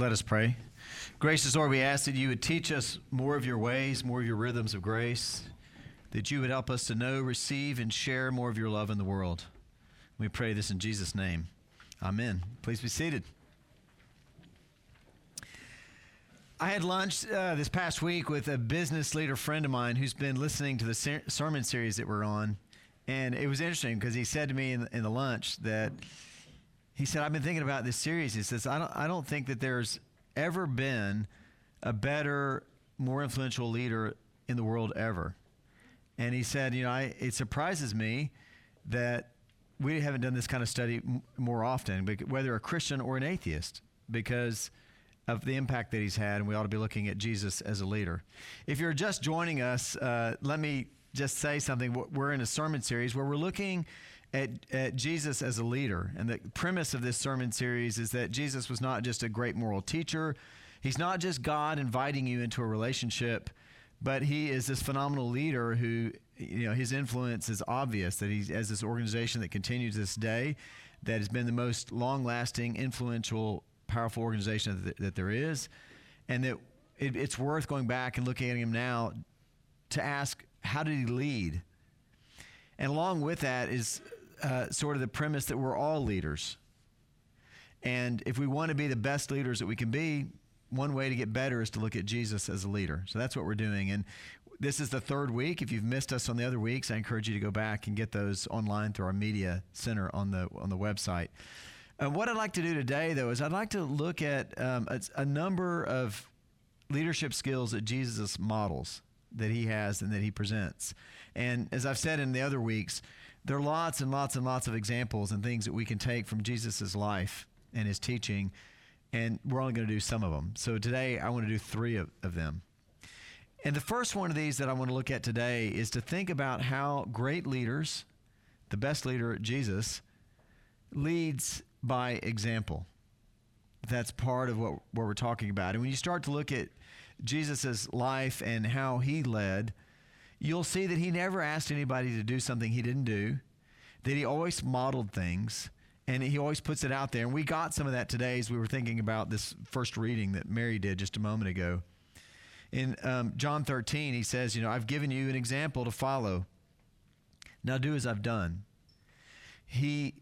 Let us pray. Gracious Lord, we ask that you would teach us more of your ways, more of your rhythms of grace, that you would help us to know, receive, and share more of your love in the world. We pray this in Jesus' name. Amen. Please be seated. I had lunch uh, this past week with a business leader friend of mine who's been listening to the ser- sermon series that we're on. And it was interesting because he said to me in, in the lunch that he said, I've been thinking about this series. He says, I don't, I don't think that there's ever been a better, more influential leader in the world ever. And he said, you know, I, it surprises me that we haven't done this kind of study m- more often, whether a Christian or an atheist, because of the impact that he's had, and we ought to be looking at Jesus as a leader. If you're just joining us, uh, let me just say something. We're in a sermon series where we're looking at, at Jesus as a leader. And the premise of this sermon series is that Jesus was not just a great moral teacher, he's not just God inviting you into a relationship, but he is this phenomenal leader who, you know, his influence is obvious that he has this organization that continues this day that has been the most long lasting, influential, powerful organization that, that there is. And that it, it's worth going back and looking at him now to ask, how did he lead? And along with that is uh, sort of the premise that we're all leaders. And if we want to be the best leaders that we can be, one way to get better is to look at Jesus as a leader. So that's what we're doing. And this is the third week. If you've missed us on the other weeks, I encourage you to go back and get those online through our media center on the on the website. And what I'd like to do today, though, is I'd like to look at um, a, a number of leadership skills that Jesus models that he has and that he presents. And as I've said in the other weeks, there are lots and lots and lots of examples and things that we can take from Jesus' life and his teaching, and we're only going to do some of them. So today I want to do three of, of them. And the first one of these that I want to look at today is to think about how great leaders, the best leader, Jesus, leads by example. That's part of what, what we're talking about. And when you start to look at Jesus' life and how he led, you'll see that he never asked anybody to do something he didn't do, that he always modeled things, and he always puts it out there. And we got some of that today as we were thinking about this first reading that Mary did just a moment ago. In um, John 13, he says, You know, I've given you an example to follow. Now do as I've done. He,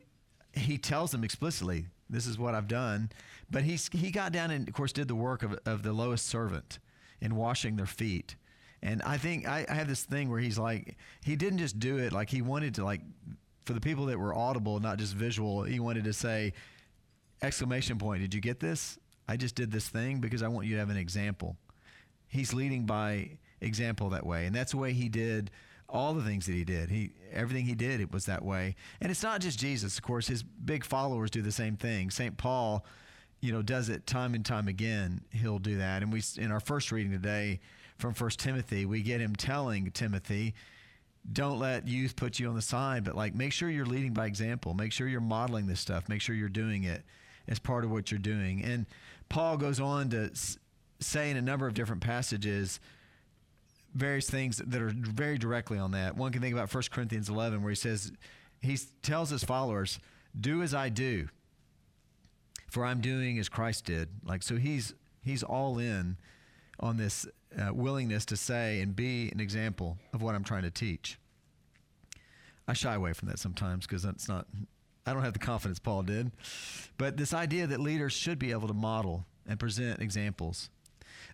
he tells them explicitly, This is what I've done. But he's, he got down and, of course, did the work of, of the lowest servant in washing their feet. And I think I, I have this thing where he's like, he didn't just do it like he wanted to like for the people that were audible, not just visual. He wanted to say, exclamation point! Did you get this? I just did this thing because I want you to have an example. He's leading by example that way, and that's the way he did all the things that he did. He everything he did it was that way. And it's not just Jesus, of course. His big followers do the same thing. St. Paul, you know, does it time and time again. He'll do that. And we in our first reading today, from First Timothy, we get him telling Timothy, don't let youth put you on the side, but like make sure you're leading by example. Make sure you're modeling this stuff. Make sure you're doing it as part of what you're doing. And Paul goes on to say in a number of different passages various things that are very directly on that. One can think about 1 Corinthians 11 where he says he tells his followers, "Do as I do, for I'm doing as Christ did." Like so he's he's all in on this uh, willingness to say and be an example of what I'm trying to teach. I shy away from that sometimes because that's not, I don't have the confidence Paul did. But this idea that leaders should be able to model and present examples.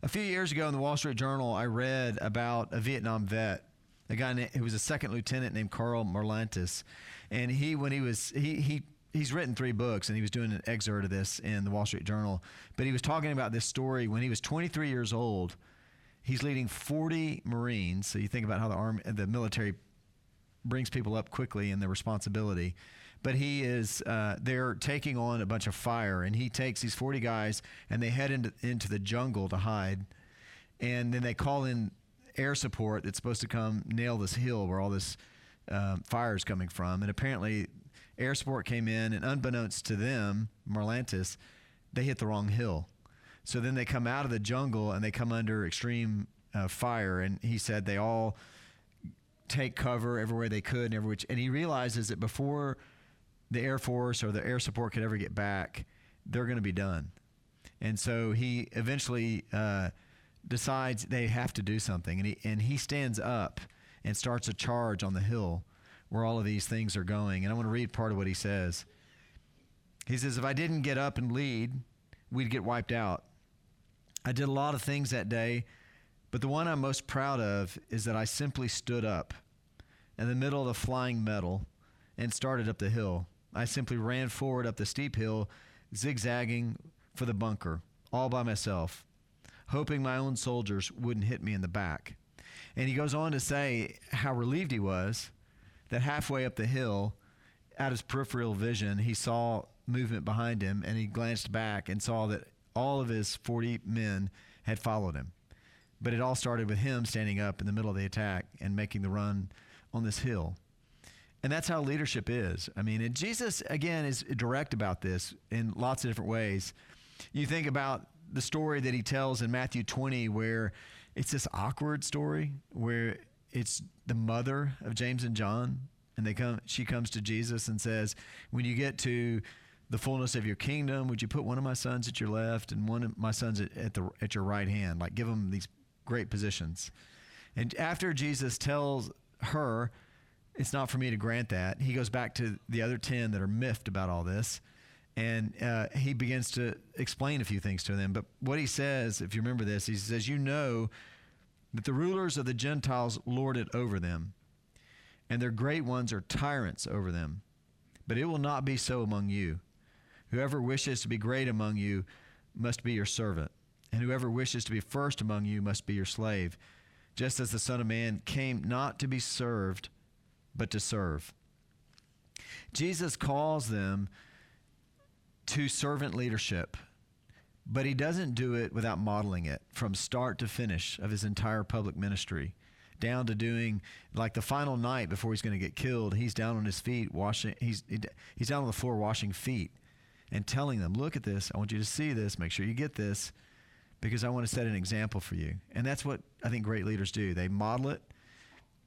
A few years ago in the Wall Street Journal, I read about a Vietnam vet, a guy who was a second lieutenant named Karl Marlantes. And he, when he was, he, he, he's written three books and he was doing an excerpt of this in the Wall Street Journal. But he was talking about this story when he was 23 years old He's leading 40 Marines. So you think about how the army, the military brings people up quickly in their responsibility. But he is, uh, they're taking on a bunch of fire, and he takes these 40 guys and they head into, into the jungle to hide. And then they call in air support that's supposed to come nail this hill where all this um, fire is coming from. And apparently, air support came in, and unbeknownst to them, Marlantes, they hit the wrong hill. So then they come out of the jungle and they come under extreme uh, fire. And he said they all take cover everywhere they could and every which. And he realizes that before the Air Force or the air support could ever get back, they're going to be done. And so he eventually uh, decides they have to do something. And he, and he stands up and starts a charge on the hill where all of these things are going. And I want to read part of what he says. He says, If I didn't get up and lead, we'd get wiped out. I did a lot of things that day, but the one I'm most proud of is that I simply stood up in the middle of the flying metal and started up the hill. I simply ran forward up the steep hill, zigzagging for the bunker, all by myself, hoping my own soldiers wouldn't hit me in the back. And he goes on to say how relieved he was that halfway up the hill, out of his peripheral vision, he saw movement behind him and he glanced back and saw that all of his 40 men had followed him. But it all started with him standing up in the middle of the attack and making the run on this hill. And that's how leadership is. I mean, and Jesus, again, is direct about this in lots of different ways. You think about the story that he tells in Matthew 20, where it's this awkward story where it's the mother of James and John, and they come. She comes to Jesus and says, "When you get to the fullness of your kingdom, would you put one of my sons at your left and one of my sons at, at the at your right hand? Like give them these great positions." And after Jesus tells her, "It's not for me to grant that," he goes back to the other ten that are miffed about all this and uh, he begins to explain a few things to them. But what he says, if you remember this, he says, You know that the rulers of the Gentiles lord it over them, and their great ones are tyrants over them. But it will not be so among you. Whoever wishes to be great among you must be your servant, and whoever wishes to be first among you must be your slave, just as the Son of Man came not to be served, but to serve. Jesus calls them to servant leadership, but he doesn't do it without modeling it from start to finish of his entire public ministry. Down to doing like the final night before he's going to get killed, he's down on his feet washing. He's he's down on the floor washing feet, and telling them, "Look at this. I want you to see this. Make sure you get this, because I want to set an example for you." And that's what I think great leaders do. They model it,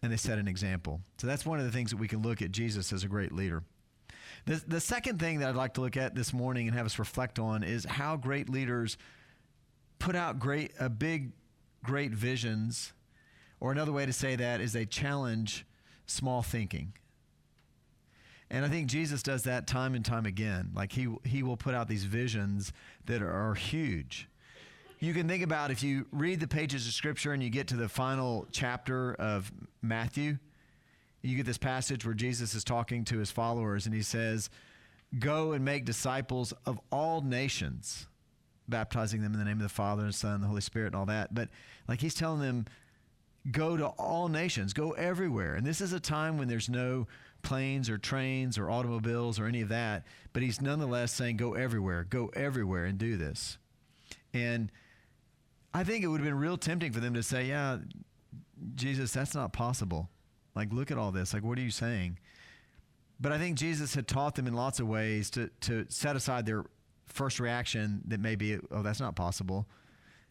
and they set an example. So that's one of the things that we can look at Jesus as a great leader. The, the second thing that I'd like to look at this morning and have us reflect on is how great leaders put out great, uh, big, great visions. Or another way to say that is they challenge small thinking. And I think Jesus does that time and time again. Like he, he will put out these visions that are, huge. You can think about if you read the pages of Scripture and you get to the final chapter of Matthew, you get this passage where Jesus is talking to his followers and he says, Go and make disciples of all nations, baptizing them in the name of the Father and Son and the Holy Spirit and all that. But like he's telling them, go to all nations, go everywhere. And this is a time when there's no planes or trains or automobiles or any of that. But he's nonetheless saying, go everywhere, go everywhere and do this. And I think it would have been real tempting for them to say, yeah, Jesus, that's not possible. Like, look at all this. Like, what are you saying? But I think Jesus had taught them in lots of ways to, to set aside their first reaction that maybe, oh, that's not possible,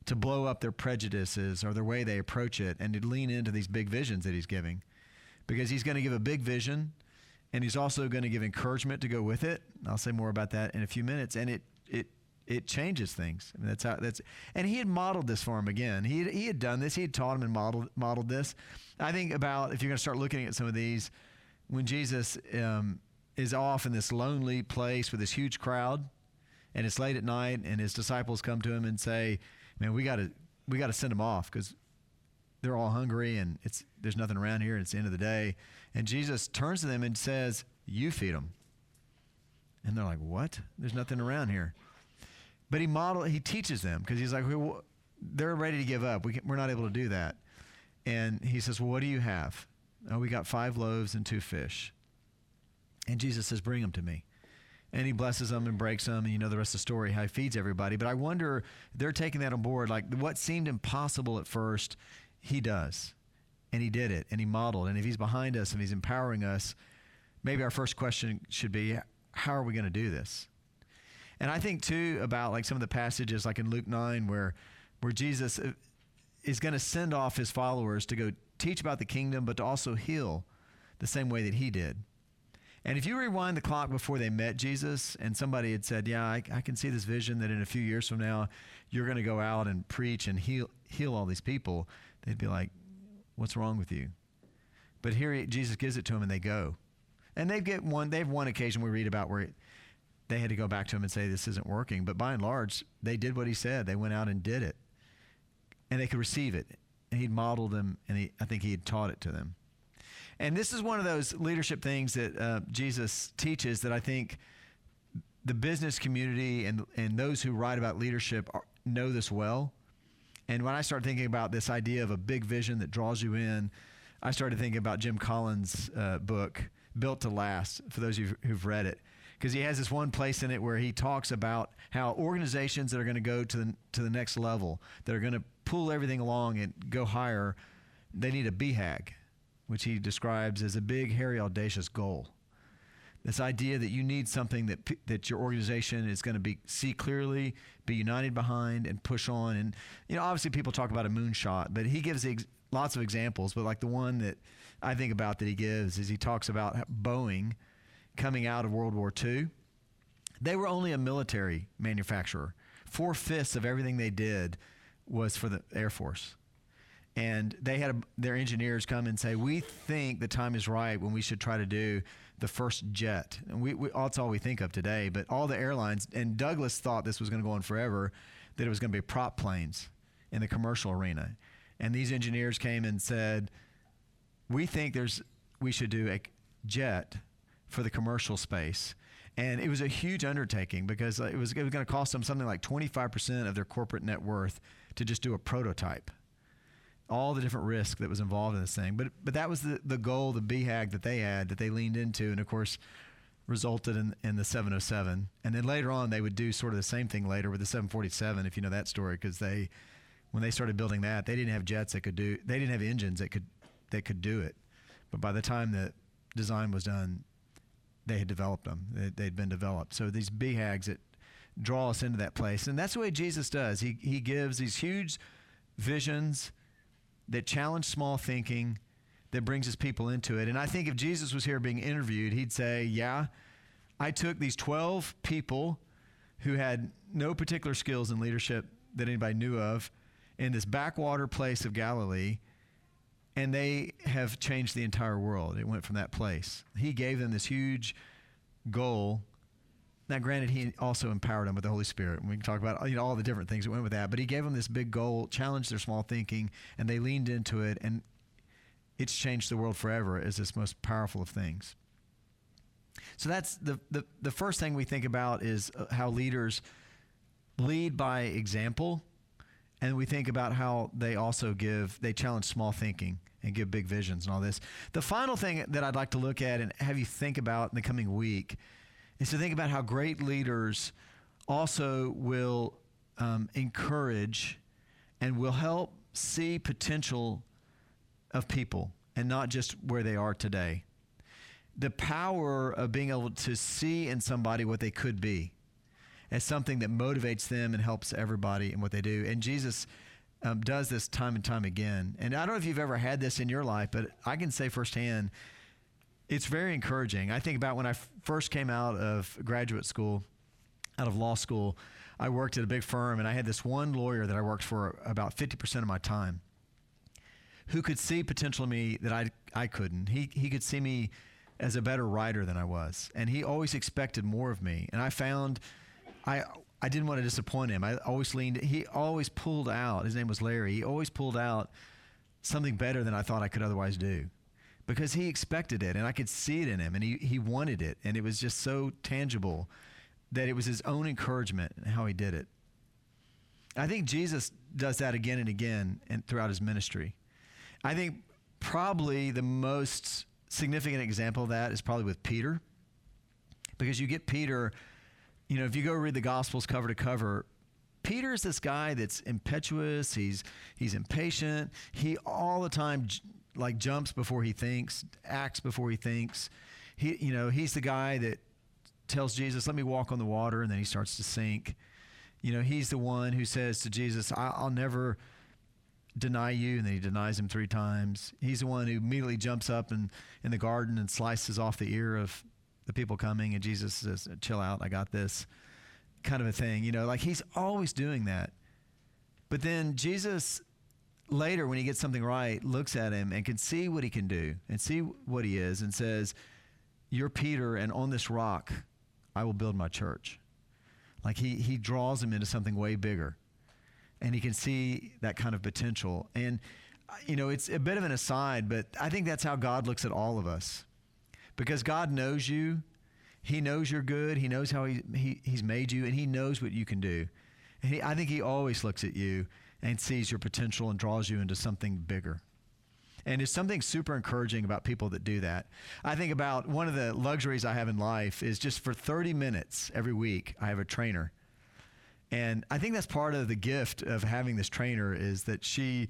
to blow up their prejudices or their way they approach it and to lean into these big visions that he's giving. Because he's going to give a big vision and he's also going to give encouragement to go with it. I'll say more about that in a few minutes. And it, it, it changes things. I mean, that's how that's, and he had modeled this for him again. He had, he had done this. He had taught him and modeled modeled this. I think about if you're going to start looking at some of these, when Jesus um, is off in this lonely place with this huge crowd, and it's late at night, and his disciples come to him and say, "Man, we got to we got to send them off because they're all hungry, and it's there's nothing around here, and it's the end of the day." And Jesus turns to them and says, "You feed them." And they're like, "What? There's nothing around here." But he model he teaches them because he's like, well, they're ready to give up. We can, we're not able to do that. And he says, Well, what do you have? Oh, we got five loaves and two fish. And Jesus says, Bring them to me. And he blesses them and breaks them. And you know the rest of the story, how he feeds everybody. But I wonder, they're taking that on board. Like what seemed impossible at first, he does. And he did it. And he modeled. And if he's behind us and he's empowering us, maybe our first question should be, How are we going to do this? And I think, too, about like some of the passages, like in Luke 9, where, where Jesus uh, is going to send off his followers to go teach about the kingdom, but to also heal the same way that he did. And if you rewind the clock before they met Jesus, and somebody had said, "Yeah, I, I can see this vision that in a few years from now, you're going to go out and preach and heal heal all these people," they'd be like, "What's wrong with you?" But here he, Jesus gives it to them, and they go. And they get one. They have one occasion we read about where they had to go back to him and say, "This isn't working." But by and large, they did what he said. They went out and did it, and they could receive it. And he'd modeled them, and he, I think he had taught it to them. And this is one of those leadership things that uh, Jesus teaches that I think the business community and, and those who write about leadership are, know this well. And when I started thinking about this idea of a big vision that draws you in, I started thinking about Jim Collins' uh, book, Built to Last, for those of you who've read it. Because he has this one place in it where he talks about how organizations that are going to go to the, to the next level, that are going to pull everything along and go higher, they need a BHAG which he describes as a big, hairy, audacious goal. This idea that you need something that that your organization is going to be see clearly, be united behind, and push on. And you know, obviously, people talk about a moonshot, but he gives ex- lots of examples. But like the one that I think about that he gives is he talks about Boeing coming out of World War II. They were only a military manufacturer. Four fifths of everything they did was for the Air Force and they had a, their engineers come and say, "We think the time is right when we should try to do the first jet." And we, we that's all we think of today. But all the airlines and Douglas thought this was going to go on forever, that it was going to be prop planes in the commercial arena. And these engineers came and said, "We think there's we should do a jet for the commercial space." And it was a huge undertaking because it was, it was going to cost them something like 25% of their corporate net worth to just do a prototype all the different risk that was involved in this thing. But but that was the, the goal, the BHAG that they had that they leaned into, and of course resulted in, in the 707. And then later on, they would do sort of the same thing later with the 747, if you know that story, because they when they started building that, they didn't have jets that could do, they didn't have engines that could that could do it. But by the time the design was done, they had developed them. They, they'd been developed. So these BHAGs that draw us into that place, and that's the way Jesus does. He he gives these huge visions that challenge small thinking, that brings his people into it. And I think if Jesus was here being interviewed, he'd say, Yeah, I took these 12 people who had no particular skills in leadership that anybody knew of in this backwater place of Galilee, and they have changed the entire world. It went from that place. He gave them this huge goal now, granted, he also empowered them with the Holy Spirit. And we can talk about you know all the different things that went with that. But he gave them this big goal, challenged their small thinking, and they leaned into it, and it's changed the world forever as this most powerful of things. So that's the the, the first thing we think about is uh, how leaders lead by example, and we think about how they also give they challenge small thinking and give big visions and all this. The final thing that I'd like to look at and have you think about in the coming week is to think about how great leaders also will um, encourage and will help see potential of people and not just where they are today. The power of being able to see in somebody what they could be as something that motivates them and helps everybody in what they do. And Jesus um, does this time and time again. And I don't know if you've ever had this in your life, but I can say firsthand it's very encouraging. I think about when I f- first came out of graduate school, out of law school, I worked at a big firm and I had this one lawyer that I worked for about 50% of my time who could see potential in me that I, I couldn't. He, he could see me as a better writer than I was. And he always expected more of me. And I found I, I didn't want to disappoint him. I always leaned, he always pulled out, his name was Larry, he always pulled out something better than I thought I could otherwise do because he expected it and I could see it in him and he, he wanted it. And it was just so tangible that it was his own encouragement and how he did it. I think Jesus does that again and again and throughout his ministry. I think probably the most significant example of that is probably with Peter. Because you get Peter, you know, if you go read the Gospels cover to cover, Peter's this guy that's impetuous, he's he's impatient, he all the time like jumps before he thinks, acts before he thinks. He, you know, he's the guy that tells Jesus, "Let me walk on the water," and then he starts to sink. You know, he's the one who says to Jesus, "I'll never." deny you and then he denies him three times he's the one who immediately jumps up and in the garden and slices off the ear of the people coming, and Jesus says, "Chill out, I got this," kind of a thing. You know, like he's always doing that. But then Jesus later, when he gets something right, looks at him and can see what he can do and see what he is, and says, "You're Peter, and on this rock, I will build my church." Like he he draws him into something way bigger, and he can see that kind of potential and you know, it's a bit of an aside, but I think that's how God looks at all of us. Because God knows you, He knows you're good, He knows how he, he, He's made you, and He knows what you can do. And he, I think He always looks at you and sees your potential and draws you into something bigger. And there's something super encouraging about people that do that. I think about one of the luxuries I have in life is just for 30 minutes every week, I have a trainer. And I think that's part of the gift of having this trainer is that she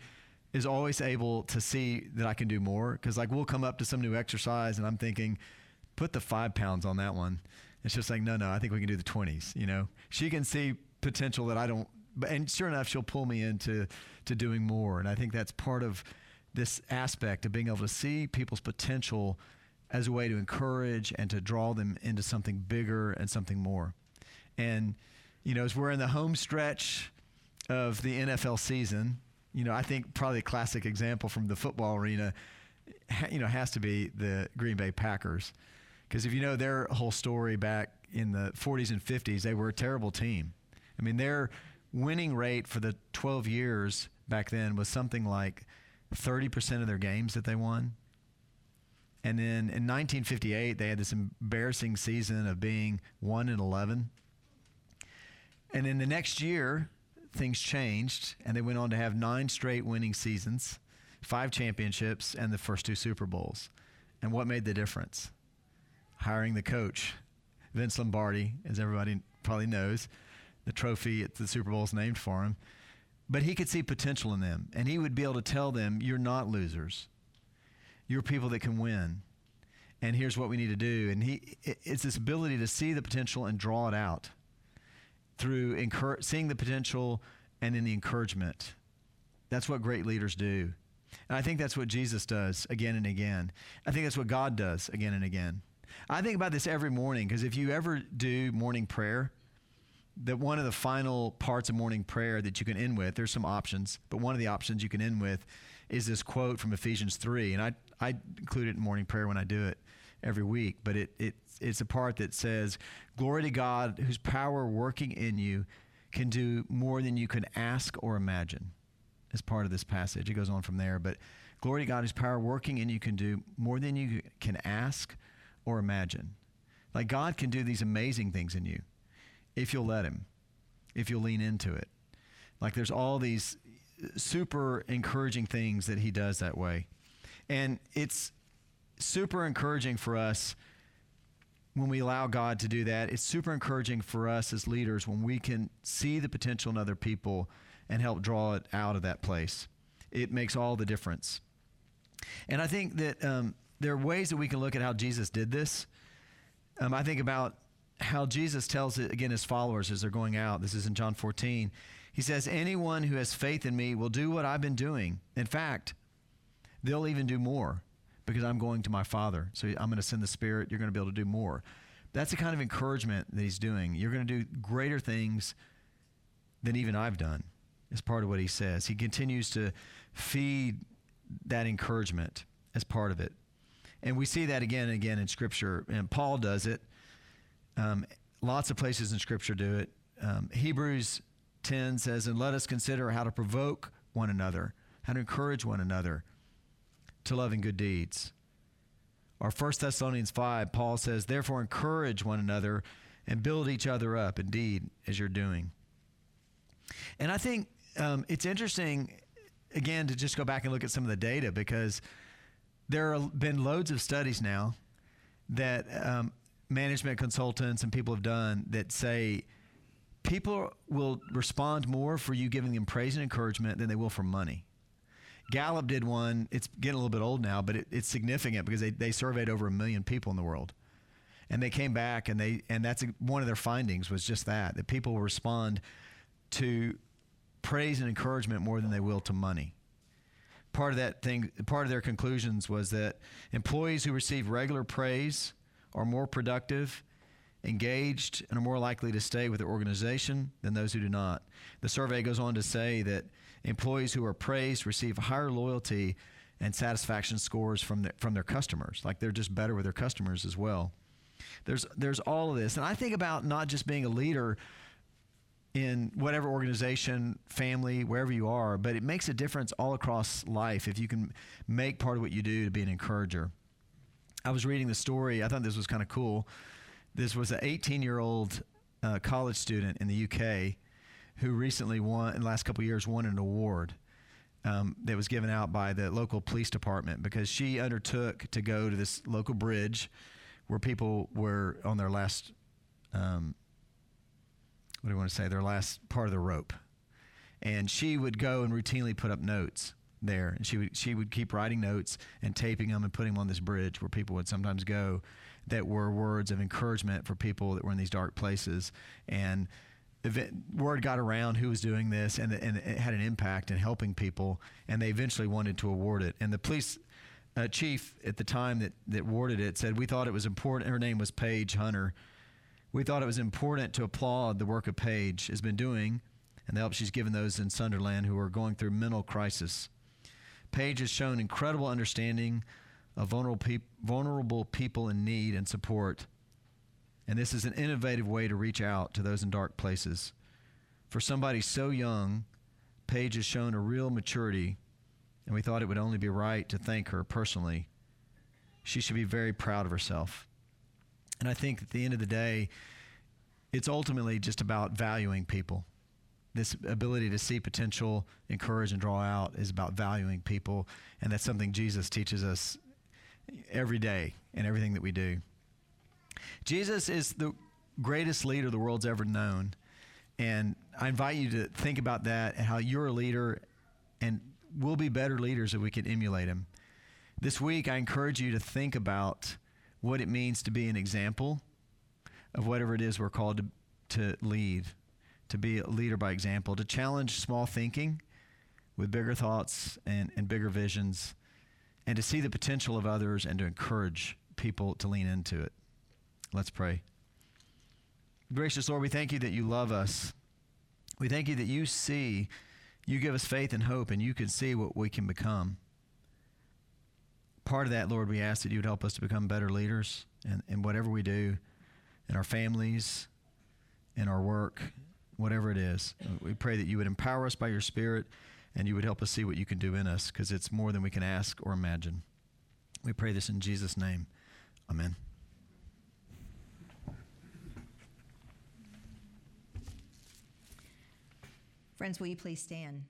is always able to see that I can do more. Because like we'll come up to some new exercise and I'm thinking, put the five pounds on that one. It's just like, no, no, I think we can do the 20s. You know, she can see potential that I don't. And sure enough, she'll pull me into to doing more. And I think that's part of this aspect of being able to see people's potential as a way to encourage and to draw them into something bigger and something more. And you know, as we're in the home stretch of the NFL season, you know, I think probably a classic example from the football arena, you know, has to be the Green Bay Packers. Because if you know their whole story back in the 40s and 50s, they were a terrible team. I mean, their winning rate for the 12 years back then was something like 30% of their games that they won. And then in 1958, they had this embarrassing season of being 1 and 11. And in the next year, things changed, and they went on to have nine straight winning seasons, five championships, and the first two Super Bowls. And what made the difference? Hiring the coach, Vince Lombardi, as everybody probably knows. The trophy at the Super Bowl is named for him. But he could see potential in them, and he would be able to tell them, You're not losers. You're people that can win. And here's what we need to do. And he, it's this ability to see the potential and draw it out through encour- seeing the potential and in the encouragement. That's what great leaders do. And I think that's what Jesus does again and again. I think that's what God does again and again. I think about this every morning because if you ever do morning prayer, that one of the final parts of morning prayer that you can end with, there's some options, but one of the options you can end with is this quote from Ephesians 3. And I, I include it in morning prayer when I do it every week, but it, it, it's a part that says, Glory to God, whose power working in you can do more than you can ask or imagine, as part of this passage. It goes on from there, but glory to God, whose power working in you can do more than you can ask or imagine. Like God can do these amazing things in you if you'll let Him, if you'll lean into it. Like there's all these super encouraging things that He does that way. And it's super encouraging for us when we allow God to do that. It's super encouraging for us as leaders when we can see the potential in other people and help draw it out of that place. It makes all the difference. And I think that um, there are ways that we can look at how Jesus did this. Um, I think about how Jesus tells it again his followers as they're going out. This is in John 14. He says, Anyone who has faith in me will do what I've been doing. In fact, they'll even do more because I'm going to my Father. So I'm going to send the Spirit. You're going to be able to do more. That's the kind of encouragement that he's doing. You're going to do greater things than even I've done, as part of what he says. He continues to feed that encouragement as part of it. And we see that again and again in Scripture. And Paul does it. Um, lots of places in Scripture do it. Um, Hebrews 10 says, And let us consider how to provoke one another, how to encourage one another to loving good deeds. Or 1 Thessalonians 5, Paul says, Therefore, encourage one another and build each other up, indeed, as you're doing. And I think um, it's interesting, again, to just go back and look at some of the data because there have been loads of studies now that um, management consultants and people have done that say people will respond more for you giving them praise and encouragement than they will for money. Gallup did one. It's getting a little bit old now, but it, it's significant because they, they surveyed over a million people in the world, and they came back and they and that's a, one of their findings was just that that people will respond to praise and encouragement more than they will to money. Part of that thing, part of their conclusions was that employees who receive regular praise are more productive, engaged, and are more likely to stay with the organization than those who do not. The survey goes on to say that employees who are praised receive higher loyalty and satisfaction scores from their, from their customers. Like they're just better with their customers as well. There's there's all of this, and I think about not just being a leader in whatever organization, family, wherever you are, but it makes a difference all across life if you can make part of what you do to be an encourager. I was reading the story. I thought this was kind of cool. This was an 18 year old uh, college student in the UK who recently won, in the last couple years, won an award um, that was given out by the local police department because she undertook to go to this local bridge where people were on their last, um, what do you want to say, their last part of the rope. And she would go and routinely put up notes there. And she would, she would keep writing notes and taping them and putting them on this bridge where people would sometimes go that were words of encouragement for people that were in these dark places. And event, word got around who was doing this, and, and it had an impact in helping people. And they eventually wanted to award it. And the police uh, chief at the time that, that awarded it said, We thought it was important. Her name was Paige Hunter. We thought it was important to applaud the work of Paige has been doing and the help she's given those in Sunderland who are going through mental crisis. Paige has shown incredible understanding of vulnerable, pe- vulnerable people in need and support and this is an innovative way to reach out to those in dark places. For somebody so young, Paige has shown a real maturity, and we thought it would only be right to thank her personally. She should be very proud of herself. And I think at the end of the day, it's ultimately just about valuing people. This ability to see potential, encourage, and draw out is about valuing people. And that's something Jesus teaches us every day in everything that we do. Jesus is the greatest leader the world's ever known. And I invite you to think about that and how you're a leader and we'll be better leaders if we can emulate him. This week, I encourage you to think about what it means to be an example of whatever it is we're called to, to lead, to be a leader by example, to challenge small thinking with bigger thoughts and, and bigger visions, and to see the potential of others and to encourage people to lean into it. Let's pray. Gracious Lord, we thank you that you love us. We thank you that you see, you give us faith and hope, and you can see what we can become. Part of that, Lord, we ask that you would help us to become better leaders in, in whatever we do, in our families, in our work, whatever it is. We pray that you would empower us by your Spirit and you would help us see what you can do in us because it's more than we can ask or imagine. We pray this in Jesus' name. Amen. Friends, will you please stand?